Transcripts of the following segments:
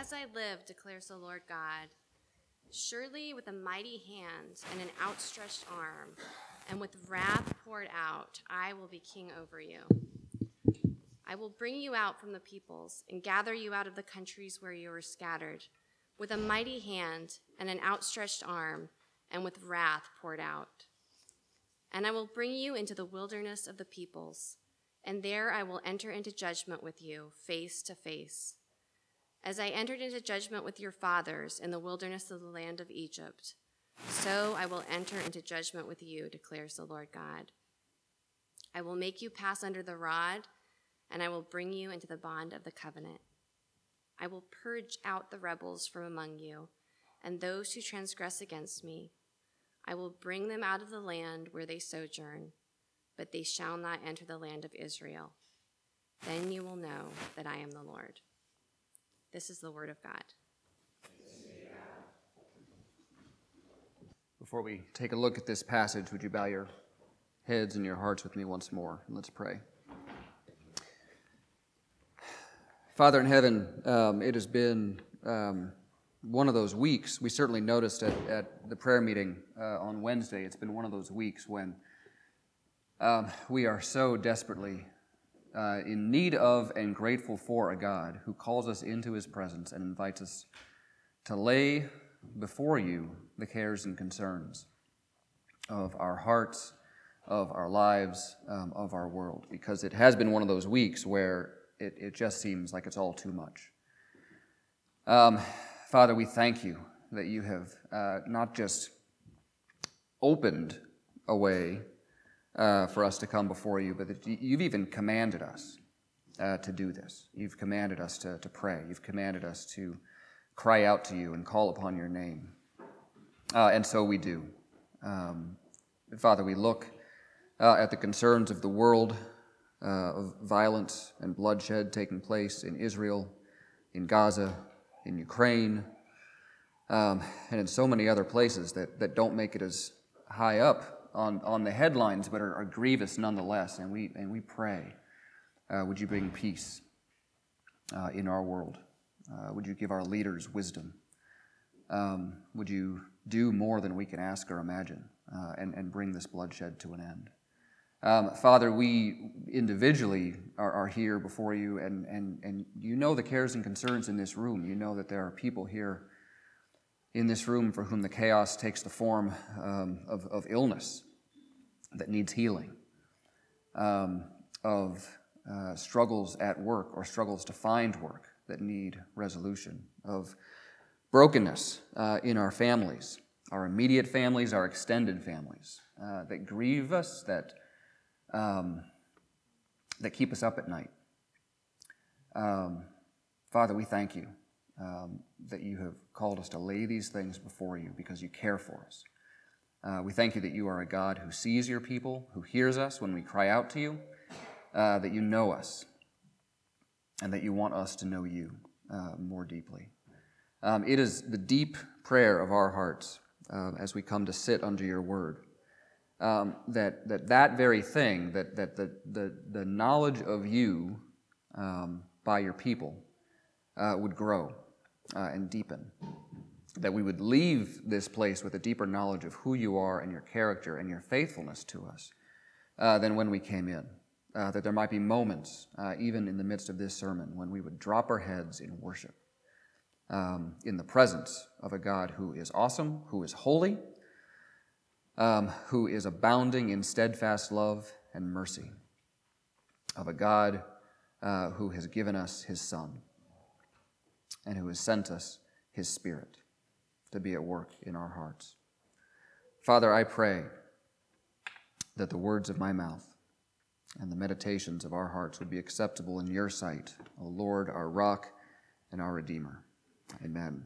As I live, declares the Lord God, surely with a mighty hand and an outstretched arm, and with wrath poured out, I will be king over you. I will bring you out from the peoples and gather you out of the countries where you were scattered, with a mighty hand and an outstretched arm, and with wrath poured out. And I will bring you into the wilderness of the peoples, and there I will enter into judgment with you, face to face. As I entered into judgment with your fathers in the wilderness of the land of Egypt, so I will enter into judgment with you, declares the Lord God. I will make you pass under the rod, and I will bring you into the bond of the covenant. I will purge out the rebels from among you, and those who transgress against me. I will bring them out of the land where they sojourn, but they shall not enter the land of Israel. Then you will know that I am the Lord. This is the word of God. Before we take a look at this passage, would you bow your heads and your hearts with me once more? And let's pray. Father in heaven, um, it has been um, one of those weeks. We certainly noticed at, at the prayer meeting uh, on Wednesday, it's been one of those weeks when um, we are so desperately uh, in need of and grateful for a God who calls us into his presence and invites us to lay before you the cares and concerns of our hearts, of our lives, um, of our world, because it has been one of those weeks where it, it just seems like it's all too much. Um, Father, we thank you that you have uh, not just opened a way uh, for us to come before you, but that you've even commanded us uh, to do this. You've commanded us to, to pray. You've commanded us to cry out to you and call upon your name. Uh, and so we do. Um, Father, we look uh, at the concerns of the world, uh, of violence and bloodshed taking place in Israel, in Gaza, in Ukraine, um, and in so many other places that, that don't make it as high up on, on the headlines, but are, are grievous nonetheless. And we, and we pray, uh, would you bring peace uh, in our world? Uh, would you give our leaders wisdom? Um, would you do more than we can ask or imagine uh, and, and bring this bloodshed to an end? Um, Father, we individually are, are, here before you, and, and, and you know the cares and concerns in this room. You know that there are people here in this room for whom the chaos takes the form um, of, of illness that needs healing, um, of uh, struggles at work or struggles to find work that need resolution, of brokenness uh, in our families, our immediate families, our extended families, uh, that grieve us, that, um, that keep us up at night. Um, Father, we thank you um, that you have called us to lay these things before you because you care for us. Uh, we thank you that you are a God who sees your people, who hears us when we cry out to you, uh, that you know us, and that you want us to know you uh, more deeply. Um, it is the deep prayer of our hearts uh, as we come to sit under your word. Um, that, that that very thing, that, that the, the, the knowledge of you um, by your people uh, would grow uh, and deepen. That we would leave this place with a deeper knowledge of who you are and your character and your faithfulness to us uh, than when we came in. Uh, that there might be moments, uh, even in the midst of this sermon, when we would drop our heads in worship um, in the presence of a God who is awesome, who is holy, um, who is abounding in steadfast love and mercy, of a God uh, who has given us his Son and who has sent us his Spirit to be at work in our hearts. Father, I pray that the words of my mouth and the meditations of our hearts would be acceptable in your sight, O Lord, our rock and our Redeemer. Amen.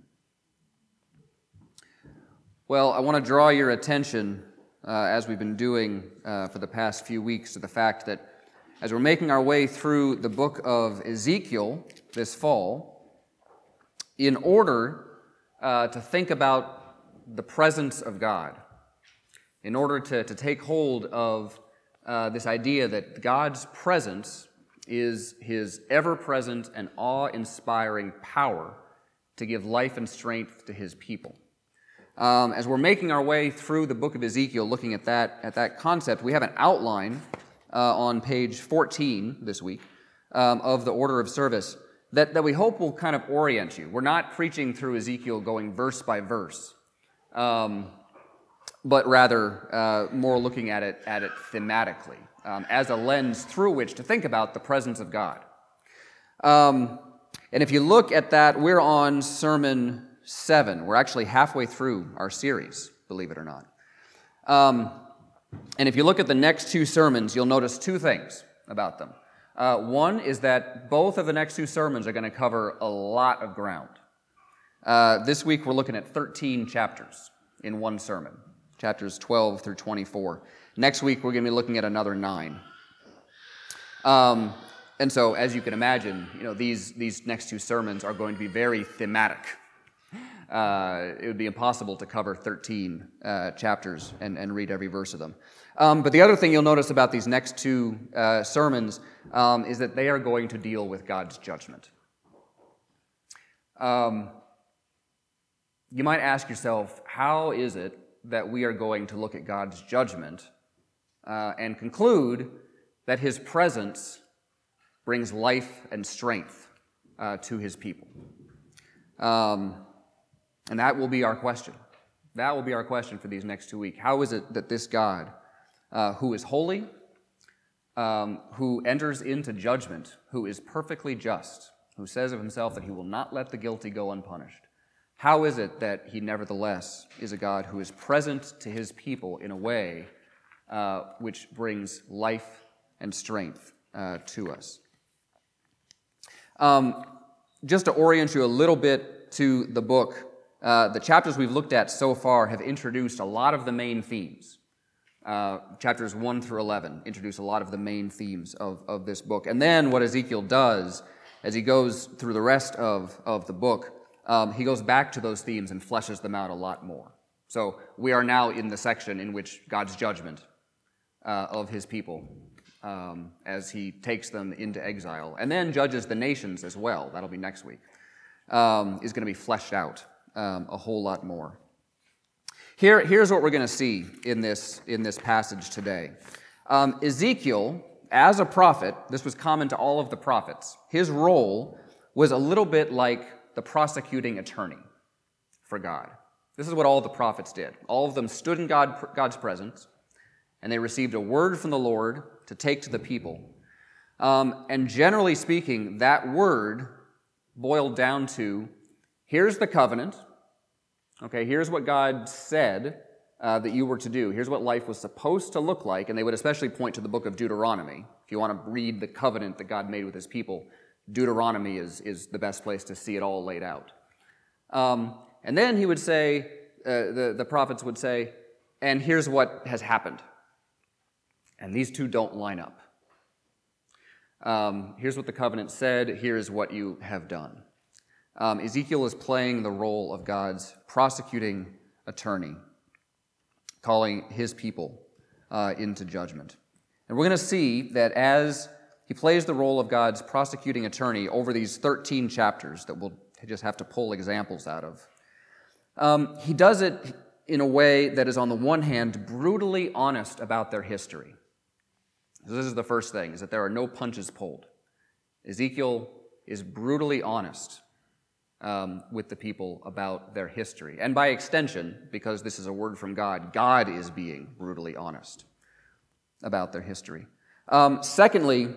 Well, I want to draw your attention, uh, as we've been doing uh, for the past few weeks, to the fact that as we're making our way through the book of Ezekiel this fall, in order uh, to think about the presence of God, in order to, to take hold of uh, this idea that God's presence is his ever present and awe inspiring power to give life and strength to his people. Um, as we're making our way through the book of Ezekiel, looking at that, at that concept, we have an outline uh, on page 14 this week um, of the order of service that, that we hope will kind of orient you. We're not preaching through Ezekiel going verse by verse, um, but rather uh, more looking at it, at it thematically um, as a lens through which to think about the presence of God. Um, and if you look at that, we're on sermon seven. We're actually halfway through our series, believe it or not. Um, and if you look at the next two sermons, you'll notice two things about them. Uh, one is that both of the next two sermons are going to cover a lot of ground. Uh, this week, we're looking at 13 chapters in one sermon, chapters 12 through 24. Next week, we're going to be looking at another nine. Um, and so, as you can imagine, you know, these, these next two sermons are going to be very thematic. Uh, it would be impossible to cover 13 uh, chapters and, and read every verse of them. Um, but the other thing you'll notice about these next two uh, sermons um, is that they are going to deal with God's judgment. Um, you might ask yourself, how is it that we are going to look at God's judgment uh, and conclude that his presence brings life and strength uh, to his people? Um, and that will be our question. That will be our question for these next two weeks. How is it that this God, uh, who is holy, um, who enters into judgment, who is perfectly just, who says of himself that he will not let the guilty go unpunished, how is it that he nevertheless is a God who is present to his people in a way uh, which brings life and strength uh, to us? Um, just to orient you a little bit to the book, uh, the chapters we've looked at so far have introduced a lot of the main themes. Uh, chapters 1 through 11 introduce a lot of the main themes of, of this book. And then what Ezekiel does as he goes through the rest of, of the book, um, he goes back to those themes and fleshes them out a lot more. So we are now in the section in which God's judgment uh, of his people um, as he takes them into exile and then judges the nations as well. That'll be next week. Um, is going to be fleshed out um, a whole lot more. Here, here's what we're going to see in this, in this passage today um, Ezekiel, as a prophet, this was common to all of the prophets, his role was a little bit like the prosecuting attorney for God. This is what all the prophets did. All of them stood in God, God's presence, and they received a word from the Lord to take to the people. Um, and generally speaking, that word boiled down to Here's the covenant. Okay, here's what God said uh, that you were to do. Here's what life was supposed to look like. And they would especially point to the book of Deuteronomy. If you want to read the covenant that God made with his people, Deuteronomy is, is the best place to see it all laid out. Um, and then he would say, uh, the, the prophets would say, and here's what has happened. And these two don't line up. Um, here's what the covenant said, here's what you have done. Um, Ezekiel is playing the role of God's prosecuting attorney, calling his people uh, into judgment. And we're going to see that as he plays the role of God's prosecuting attorney over these 13 chapters that we'll just have to pull examples out of, um, he does it in a way that is, on the one hand, brutally honest about their history. So This is the first thing, is that there are no punches pulled. Ezekiel is brutally honest um, with the people about their history. And by extension, because this is a word from God, God is being brutally honest about their history. Um, secondly,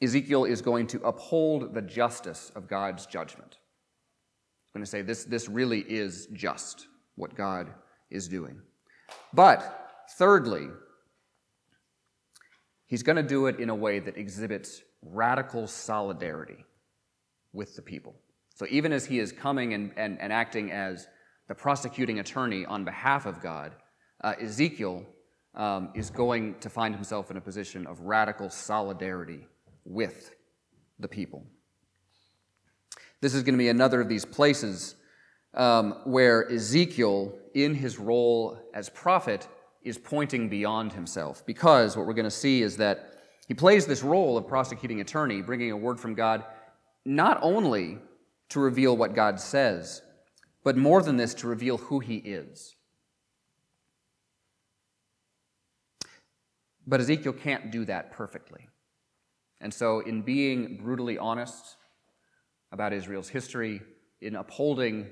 Ezekiel is going to uphold the justice of God's judgment. I'm going to say this, this really is just what God is doing. But thirdly, he's going to do it in a way that exhibits radical solidarity with the people. So even as he is coming and, and, and acting as the prosecuting attorney on behalf of God, uh, Ezekiel um, is going to find himself in a position of radical solidarity with the people. This is going to be another of these places um, where Ezekiel, in his role as prophet, is pointing beyond himself. Because what we're going to see is that he plays this role of prosecuting attorney, bringing a word from God, not only to reveal what God says, but more than this, to reveal who He is. But Ezekiel can't do that perfectly. And so, in being brutally honest about Israel's history, in upholding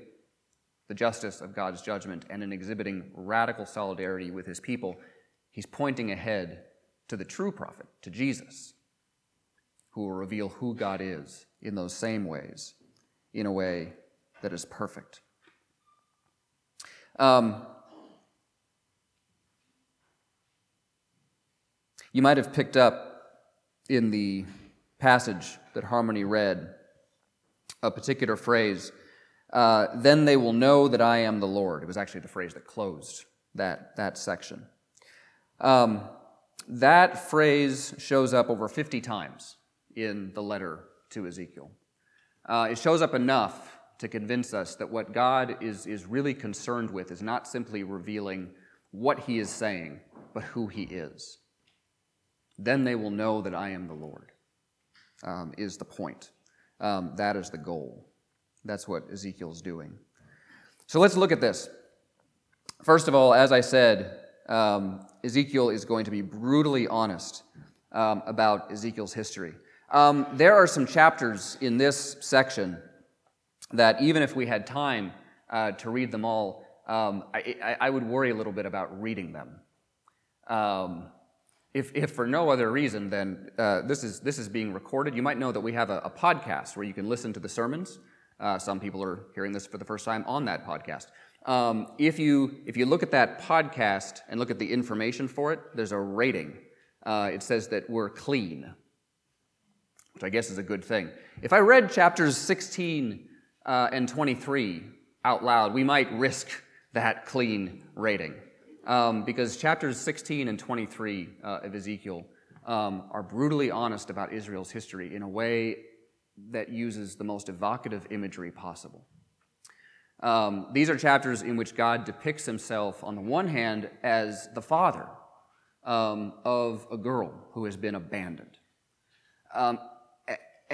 the justice of God's judgment, and in exhibiting radical solidarity with his people, he's pointing ahead to the true prophet, to Jesus, who will reveal who God is in those same ways, in a way that is perfect. Um, you might have picked up in the passage that Harmony read a particular phrase, uh, then they will know that I am the Lord. It was actually the phrase that closed that, that section. Um, that phrase shows up over 50 times in the letter to Ezekiel. Uh, it shows up enough to convince us that what God is, is really concerned with is not simply revealing what he is saying, but who he is. Then they will know that I am the Lord, um, is the point. Um, that is the goal. That's what Ezekiel's doing. So let's look at this. First of all, as I said, um, Ezekiel is going to be brutally honest um, about Ezekiel's history. Um, there are some chapters in this section that, even if we had time uh, to read them all, um, I, I, would worry a little bit about reading them. Um, if, if for no other reason, than uh, this, is, this is being recorded. You might know that we have a, a podcast where you can listen to the sermons. Uh, some people are hearing this for the first time on that podcast. Um, if, you, if you look at that podcast and look at the information for it, there's a rating. Uh, it says that we're clean, which I guess is a good thing. If I read chapters 16 uh, and 23 out loud, we might risk that clean rating um, because chapters 16 and 23 uh, of Ezekiel um, are brutally honest about Israel's history in a way that uses the most evocative imagery possible. Um, these are chapters in which God depicts himself, on the one hand, as the father um, of a girl who has been abandoned.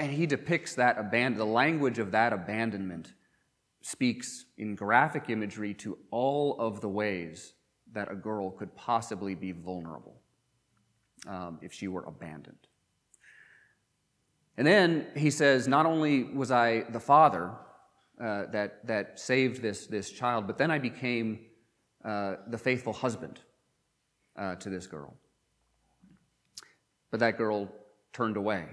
And he depicts that the language of that abandonment speaks in graphic imagery to all of the ways that a girl could possibly be vulnerable um, if she were abandoned. And then he says, Not only was I the father uh, that, that saved this, this child, but then I became uh, the faithful husband uh, to this girl. But that girl turned away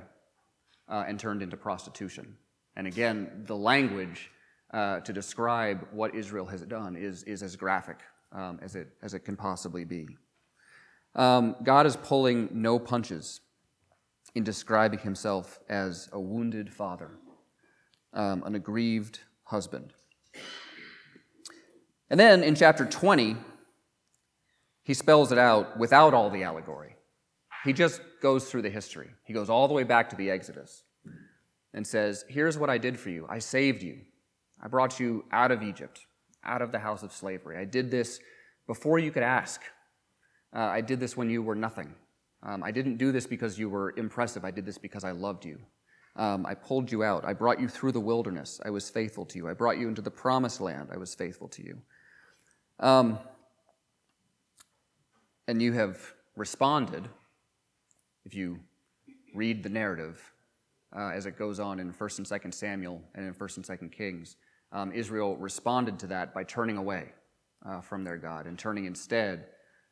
uh, and turned into prostitution. And again, the language uh, to describe what Israel has done is, is as graphic um, as, it, as it can possibly be. Um, God is pulling no punches in describing himself as a wounded father, um, an aggrieved husband. And then in chapter 20, he spells it out without all the allegory. He just goes through the history. He goes all the way back to the Exodus and says, Here's what I did for you I saved you, I brought you out of Egypt out of the house of slavery. I did this before you could ask. Uh, I did this when you were nothing. Um, I didn't do this because you were impressive. I did this because I loved you. Um, I pulled you out. I brought you through the wilderness. I was faithful to you. I brought you into the promised land. I was faithful to you. Um, and you have responded, if you read the narrative uh, as it goes on in 1st and 2nd Samuel and in 1st and 2nd Kings, um, Israel responded to that by turning away uh, from their God and turning instead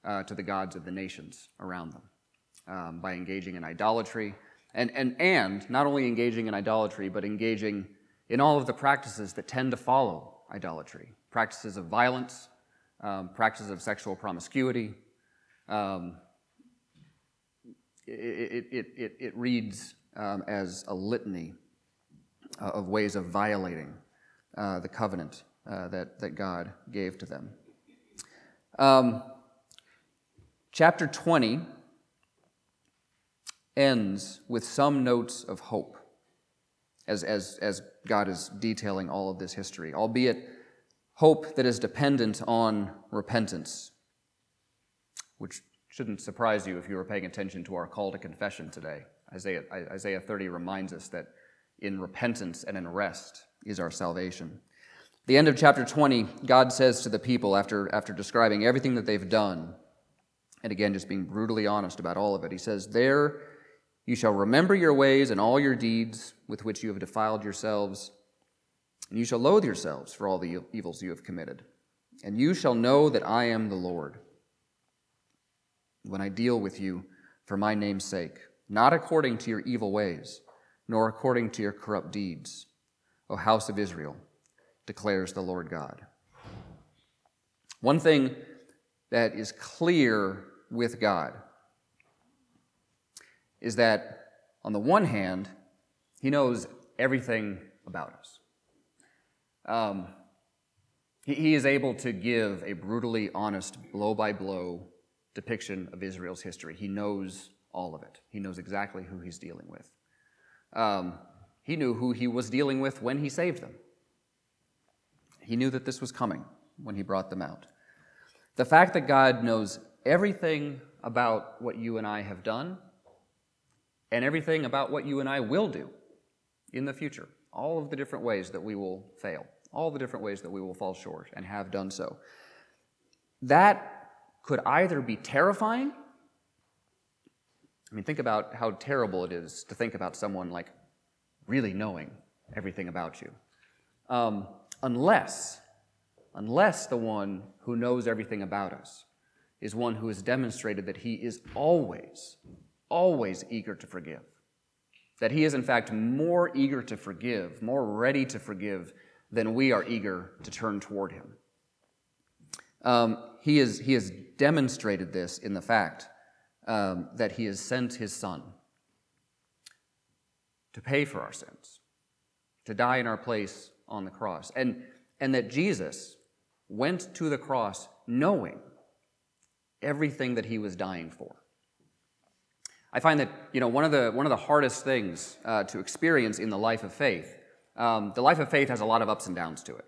uh, to the gods of the nations around them um, by engaging in idolatry. And, and, and not only engaging in idolatry, but engaging in all of the practices that tend to follow idolatry practices of violence, um, practices of sexual promiscuity. Um, it, it, it, it, reads um, as a litany uh, of ways of violating uh, the covenant uh, that, that God gave to them. Um, chapter 20 ends with some notes of hope as, as, as God is detailing all of this history, albeit hope that is dependent on repentance, which shouldn't surprise you if you were paying attention to our call to confession today. Isaiah, Isaiah 30 reminds us that in repentance and in rest, is our salvation. The end of chapter 20, God says to the people, after, after describing everything that they've done, and again, just being brutally honest about all of it, He says, There you shall remember your ways and all your deeds with which you have defiled yourselves, and you shall loathe yourselves for all the evils you have committed. And you shall know that I am the Lord when I deal with you for my name's sake, not according to your evil ways, nor according to your corrupt deeds, O house of Israel, declares the Lord God. One thing that is clear with God is that, on the one hand, He knows everything about us. Um, he, he is able to give a brutally honest, blow by blow depiction of Israel's history. He knows all of it, he knows exactly who he's dealing with. Um, he knew who he was dealing with when he saved them. He knew that this was coming when he brought them out. The fact that God knows everything about what you and I have done and everything about what you and I will do in the future, all of the different ways that we will fail, all the different ways that we will fall short and have done so. That could either be terrifying. I mean, think about how terrible it is to think about someone like really knowing everything about you. Um, unless, unless the one who knows everything about us is one who has demonstrated that he is always, always eager to forgive. That he is, in fact, more eager to forgive, more ready to forgive than we are eager to turn toward him. Um, he, is, he has demonstrated this in the fact um, that he has sent his son to pay for our sins, to die in our place on the cross, and, and that Jesus went to the cross knowing everything that he was dying for. I find that you know one of the one of the hardest things uh, to experience in the life of faith. Um, the life of faith has a lot of ups and downs to it.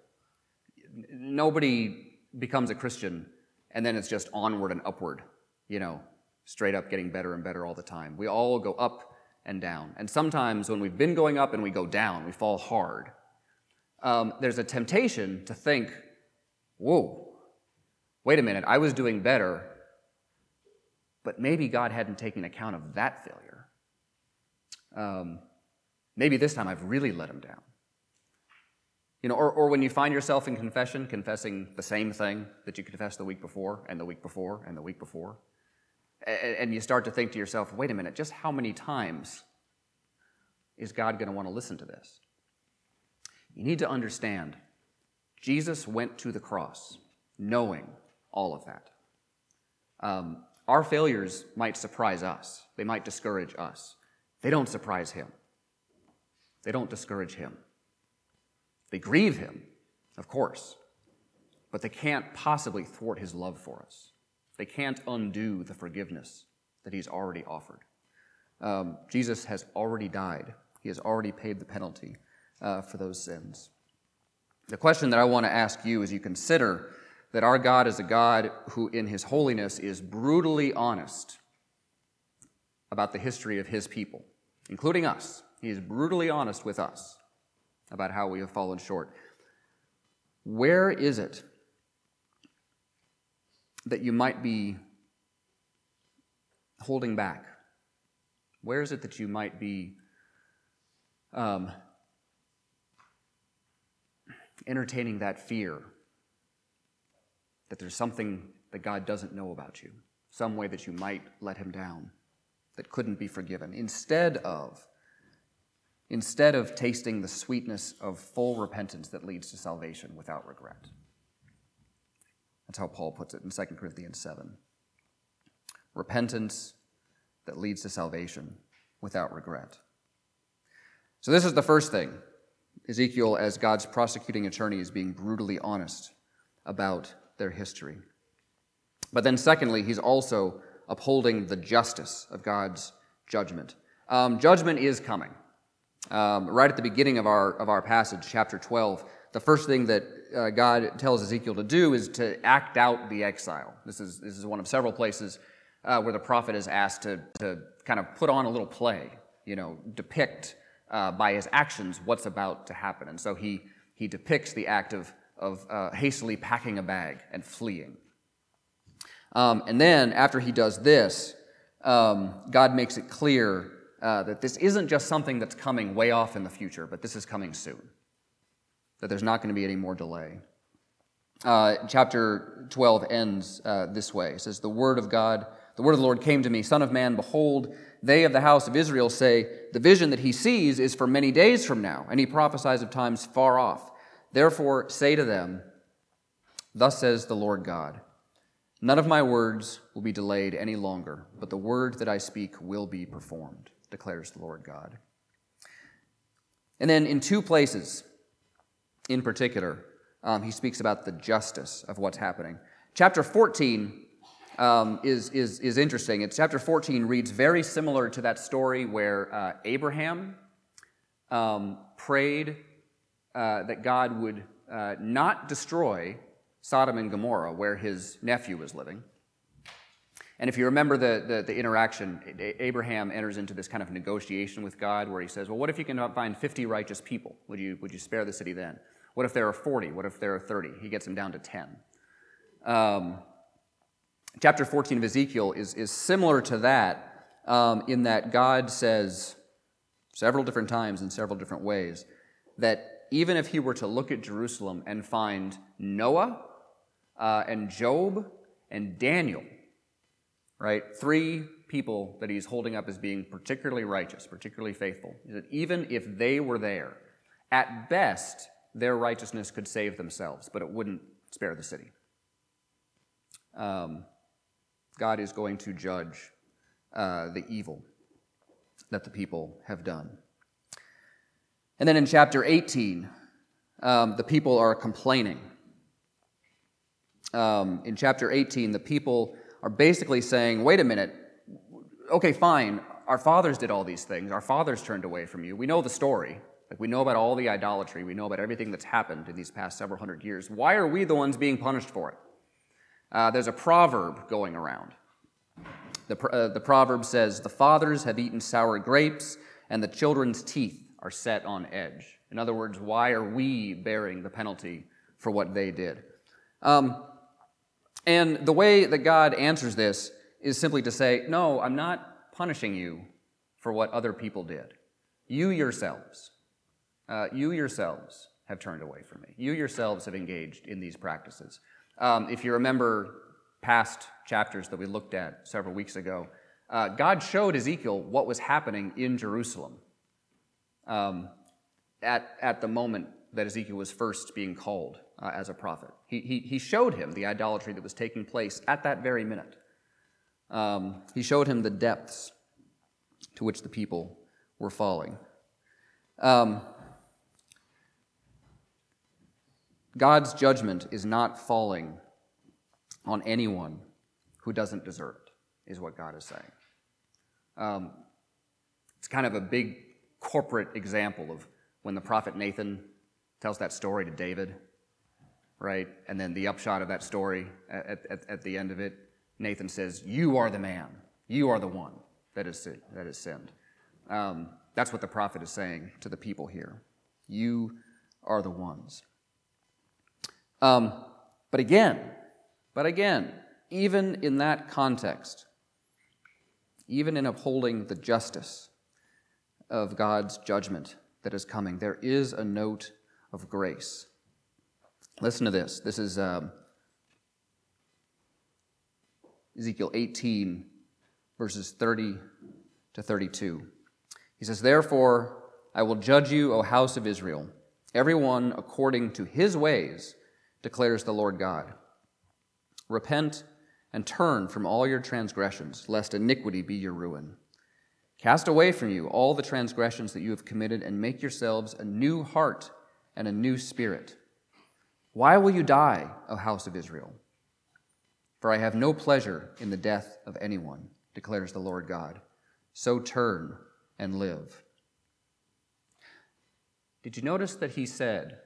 Nobody becomes a Christian and then it's just onward and upward. You know, straight up getting better and better all the time. We all go up and down. And sometimes when we've been going up and we go down, we fall hard. Um, there's a temptation to think, whoa, wait a minute, I was doing better, but maybe God hadn't taken account of that failure. Um, maybe this time I've really let him down. You know, or, or when you find yourself in confession, confessing the same thing that you confessed the week before, and the week before, and the week before, and, and you start to think to yourself, wait a minute, just how many times is God going to want to listen to this? You need to understand Jesus went to the cross knowing all of that. Um, our failures might surprise us, they might discourage us. They don't surprise him, they don't discourage him. They grieve him, of course, but they can't possibly thwart his love for us. They can't undo the forgiveness that he's already offered. Um, Jesus has already died, he has already paid the penalty uh, for those sins. The question that I want to ask you as you consider that our God is a God who, in his holiness, is brutally honest about the history of his people, including us. He is brutally honest with us about how we have fallen short. Where is it that you might be holding back? Where is it that you might be um, entertaining that fear that there's something that God doesn't know about you, some way that you might let him down that couldn't be forgiven, instead of instead of tasting the sweetness of full repentance that leads to salvation without regret. That's how Paul puts it in 2 Corinthians 7. Repentance that leads to salvation without regret. So, this is the first thing. Ezekiel, as God's prosecuting attorney, is being brutally honest about their history. But then, secondly, he's also upholding the justice of God's judgment. Um, judgment is coming. Um, right at the beginning of our, of our passage, chapter 12, the first thing that uh, God tells Ezekiel to do is to act out the exile. This is, this is one of several places uh, where the prophet is asked to, to kind of put on a little play, you know, depict uh, by his actions what's about to happen. And so he, he depicts the act of, of uh, hastily packing a bag and fleeing. Um, and then, after he does this, um, God makes it clear uh, that this isn't just something that's coming way off in the future, but this is coming soon. That there's not going to be any more delay. Uh, chapter 12 ends uh, this way it says, The word of God, the word of the Lord came to me, Son of man, behold, they of the house of Israel say, The vision that he sees is for many days from now, and he prophesies of times far off. Therefore, say to them, Thus says the Lord God. None of my words will be delayed any longer, but the word that I speak will be performed, declares the Lord God. And then in two places in particular, um, he speaks about the justice of what's happening. Chapter 14 um, is, is, is interesting. It's chapter 14 reads very similar to that story where uh, Abraham um, prayed uh, that God would uh, not destroy Sodom and Gomorrah, where his nephew was living. And if you remember the, the, the, interaction, Abraham enters into this kind of negotiation with God where he says, Well, what if you can find 50 righteous people? Would you, would you spare the city then? What if there are 40? What if there are 30? He gets him down to 10. Um, chapter 14 of Ezekiel is, is similar to that um, in that God says several different times in several different ways that even if he were to look at Jerusalem and find Noah, uh, and Job and Daniel, right? Three people that he's holding up as being particularly righteous, particularly faithful. That even if they were there, at best, their righteousness could save themselves, but it wouldn't spare the city. Um, God is going to judge uh, the evil that the people have done. And then in chapter 18, um, the people are complaining um, in chapter 18, the people are basically saying, wait a minute, okay, fine, our fathers did all these things. Our fathers turned away from you. We know the story. Like we know about all the idolatry. We know about everything that's happened in these past several hundred years. Why are we the ones being punished for it? Uh, there's a proverb going around. The, uh, the proverb says, The fathers have eaten sour grapes, and the children's teeth are set on edge. In other words, why are we bearing the penalty for what they did? Um, and the way that God answers this is simply to say, No, I'm not punishing you for what other people did. You yourselves, uh, you yourselves have turned away from me. You yourselves have engaged in these practices. Um, if you remember past chapters that we looked at several weeks ago, uh, God showed Ezekiel what was happening in Jerusalem um, at, at the moment that Ezekiel was first being called uh, as a prophet. He, he, he showed him the idolatry that was taking place at that very minute. Um, he showed him the depths to which the people were falling. Um, God's judgment is not falling on anyone who doesn't deserve it, is what God is saying. Um, it's kind of a big corporate example of when the prophet Nathan tells that story to David right? And then the upshot of that story at, at, at the end of it, Nathan says, You are the man. You are the one that is, that is sinned. Um, that's what the prophet is saying to the people here. You are the ones. Um, but again, but again, even in that context, even in upholding the justice of God's judgment that is coming, there is a note of grace. Listen to this. This is um, Ezekiel 18, verses 30 to 32. He says, Therefore, I will judge you, O house of Israel, everyone according to his ways, declares the Lord God. Repent and turn from all your transgressions, lest iniquity be your ruin. Cast away from you all the transgressions that you have committed, and make yourselves a new heart and a new spirit. Why will you die, O house of Israel? For I have no pleasure in the death of anyone, declares the Lord God. So turn and live. Did you notice that he said,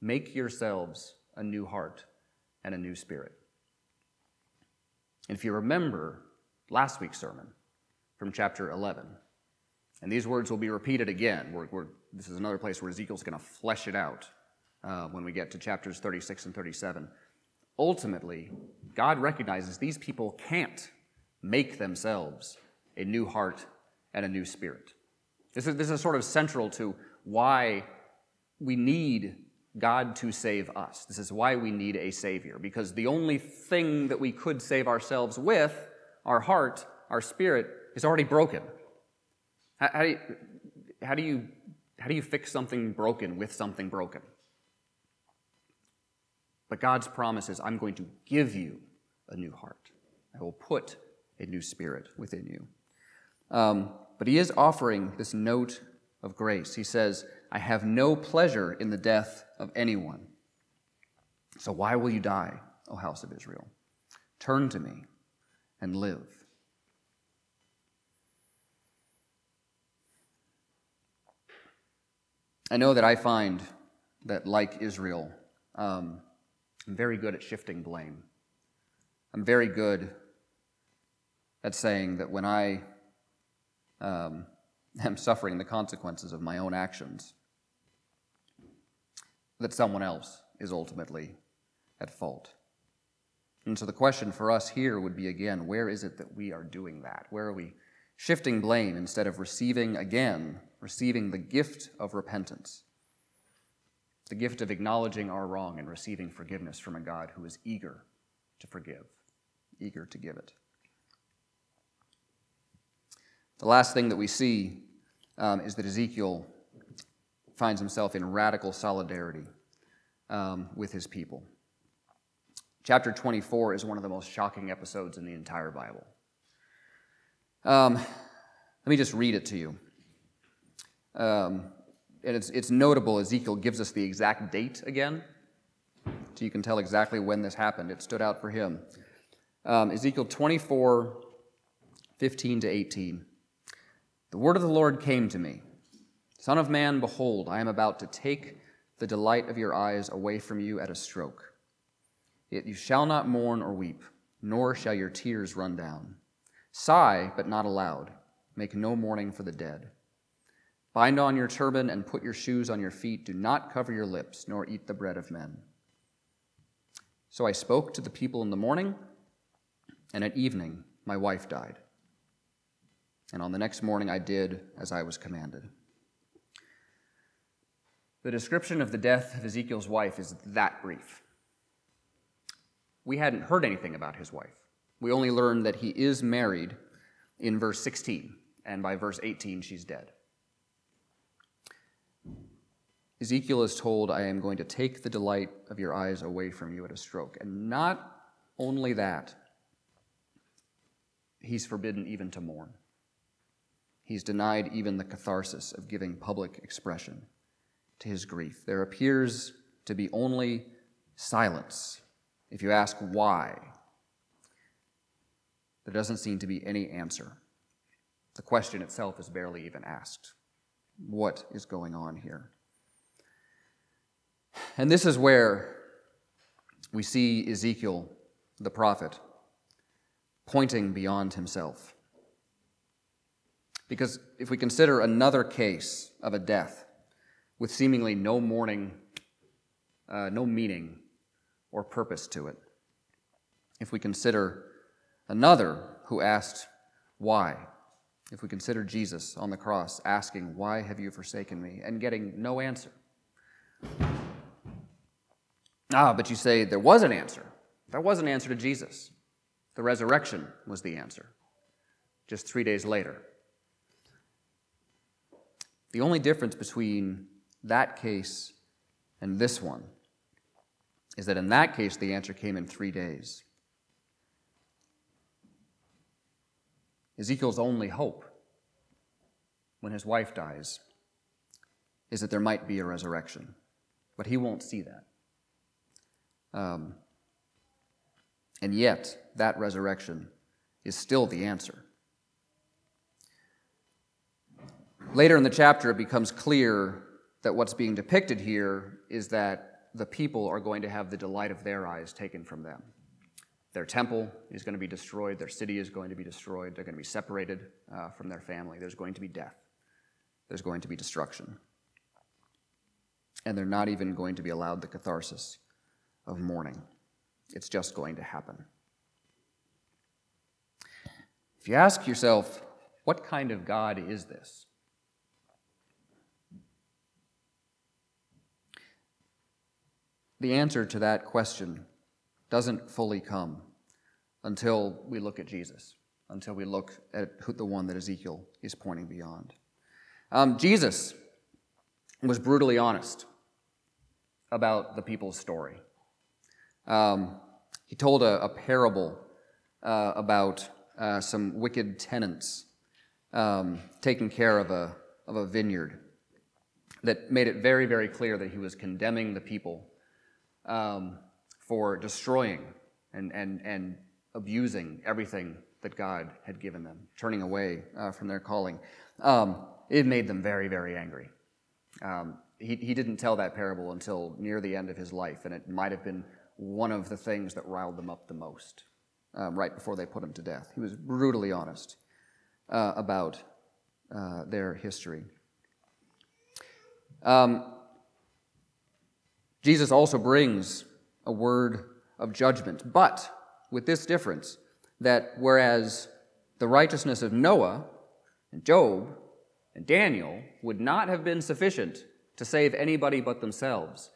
Make yourselves a new heart and a new spirit? And if you remember last week's sermon from chapter 11, And these words will be repeated again. We're, we're, this is another place where Ezekiel's going to flesh it out uh, when we get to chapters 36 and 37. Ultimately, God recognizes these people can't make themselves a new heart and a new spirit. This is, this is sort of central to why we need God to save us. This is why we need a Savior, because the only thing that we could save ourselves with, our heart, our spirit, is already broken. How, how, do, you, how, do, you, how do you fix something broken with something broken? But God's promise is I'm going to give you a new heart, I will put a new spirit within you. Um, but He is offering this note of grace. He says, I have no pleasure in the death of anyone. So why will you die, O house of Israel? Turn to me and live. I know that I find that, like Israel, um, I'm very good at shifting blame. I'm very good at saying that when I um, am suffering the consequences of my own actions, that someone else is ultimately at fault. And so the question for us here would be again, where is it that we are doing that? Where are we shifting blame instead of receiving again, receiving the gift of repentance? The gift of acknowledging our wrong and receiving forgiveness from a God who is eager to forgive, eager to give it. The last thing that we see um, is that Ezekiel finds himself in radical solidarity um, with his people. Chapter 24 is one of the most shocking episodes in the entire Bible. Um, let me just read it to you. Um, and it's, it's notable, Ezekiel gives us the exact date again, so you can tell exactly when this happened. It stood out for him. Um, Ezekiel 24, 15 to 18. The word of the Lord came to me Son of man, behold, I am about to take the delight of your eyes away from you at a stroke. Yet you shall not mourn or weep, nor shall your tears run down. Sigh, but not aloud. Make no mourning for the dead. Bind on your turban and put your shoes on your feet. Do not cover your lips, nor eat the bread of men. So I spoke to the people in the morning, and at evening my wife died. And on the next morning I did as I was commanded. The description of the death of Ezekiel's wife is that brief. We hadn't heard anything about his wife. We only learned that he is married in verse 16, and by verse 18, she's dead. Ezekiel is told, I am going to take the delight of your eyes away from you at a stroke. And not only that, he's forbidden even to mourn. He's denied even the catharsis of giving public expression to his grief. There appears to be only silence. If you ask why, there doesn't seem to be any answer. The question itself is barely even asked. What is going on here? And this is where we see Ezekiel, the prophet, pointing beyond himself. Because if we consider another case of a death with seemingly no mourning, uh, no meaning or purpose to it. If we consider another who asked, Why? If we consider Jesus on the cross asking, Why have you forsaken me? and getting no answer. Ah, but you say there was an answer. There was an answer to Jesus. The resurrection was the answer, just three days later. The only difference between that case and this one is that in that case, the answer came in three days. Ezekiel's only hope when his wife dies is that there might be a resurrection, but he won't see that. Um, and yet, that resurrection is still the answer. Later in the chapter, it becomes clear that what's being depicted here is that the people are going to have the delight of their eyes taken from them. Their temple is going to be destroyed, their city is going to be destroyed, they're going to be separated uh, from their family, there's going to be death. there's going to be destruction. And they're not even going to be allowed the catharsis of mourning. It's just going to happen. If you ask yourself, what kind of God is this? The answer to that question doesn't fully come until we look at Jesus, until we look at the one that Ezekiel is pointing beyond. Um, Jesus was brutally honest about the people's story. Um, he told a, a parable uh, about uh, some wicked tenants um, taking care of a, of a vineyard that made it very, very clear that he was condemning the people um, for destroying and, and, and abusing everything that God had given them, turning away uh, from their calling. Um, it made them very, very angry. Um, he, he didn't tell that parable until near the end of his life, and it might have been one of the things that riled them up the most um, right before they put him to death. He was brutally honest uh, about uh, their history. Um, Jesus also brings a word of judgment, but with this difference that whereas the righteousness of Noah and Job and Daniel would not have been sufficient to save anybody but themselves,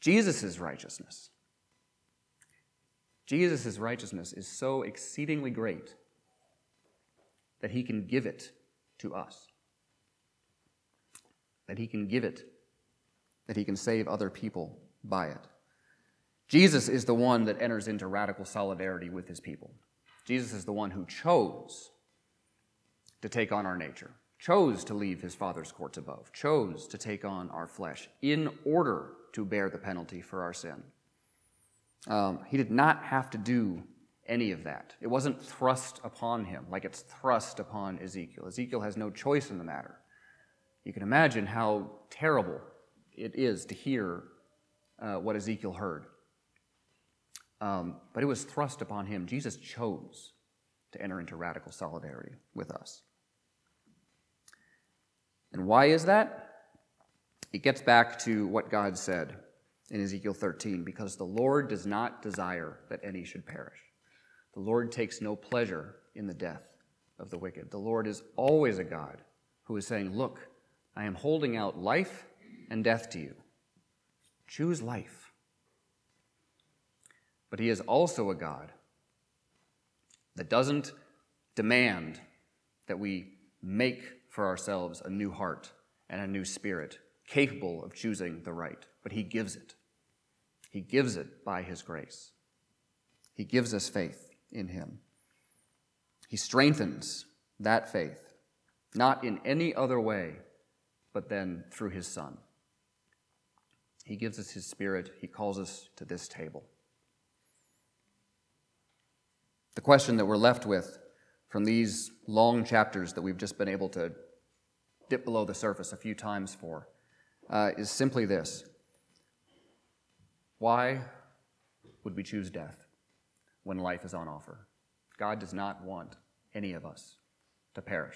Jesus' righteousness, Jesus' righteousness is so exceedingly great that he can give it to us. That he can give it, that he can save other people by it. Jesus is the one that enters into radical solidarity with his people. Jesus is the one who chose to take on our nature, chose to leave his Father's courts above, chose to take on our flesh in order to bear the penalty for our sin. Um, he did not have to do any of that. It wasn't thrust upon him like it's thrust upon Ezekiel. Ezekiel has no choice in the matter. You can imagine how terrible it is to hear uh, what Ezekiel heard. Um, but it was thrust upon him. Jesus chose to enter into radical solidarity with us. And why is that? It gets back to what God said in Ezekiel 13 because the Lord does not desire that any should perish. The Lord takes no pleasure in the death of the wicked. The Lord is always a God who is saying, Look, I am holding out life and death to you. Choose life. But He is also a God that doesn't demand that we make for ourselves a new heart and a new spirit capable of choosing the right, but He gives it. He gives it by His grace. He gives us faith in Him. He strengthens that faith, not in any other way, but then through His Son. He gives us His Spirit. He calls us to this table. The question that we're left with from these long chapters that we've just been able to dip below the surface a few times for uh, is simply this why would we choose death when life is on offer? God does not want any of us to perish.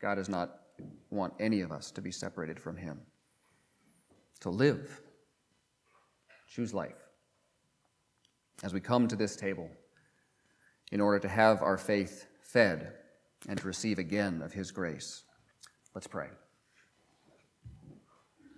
God does not want any of us to be separated from Him. To live, choose life. As we come to this table, in order to have our faith fed and to receive again of His grace, let's pray.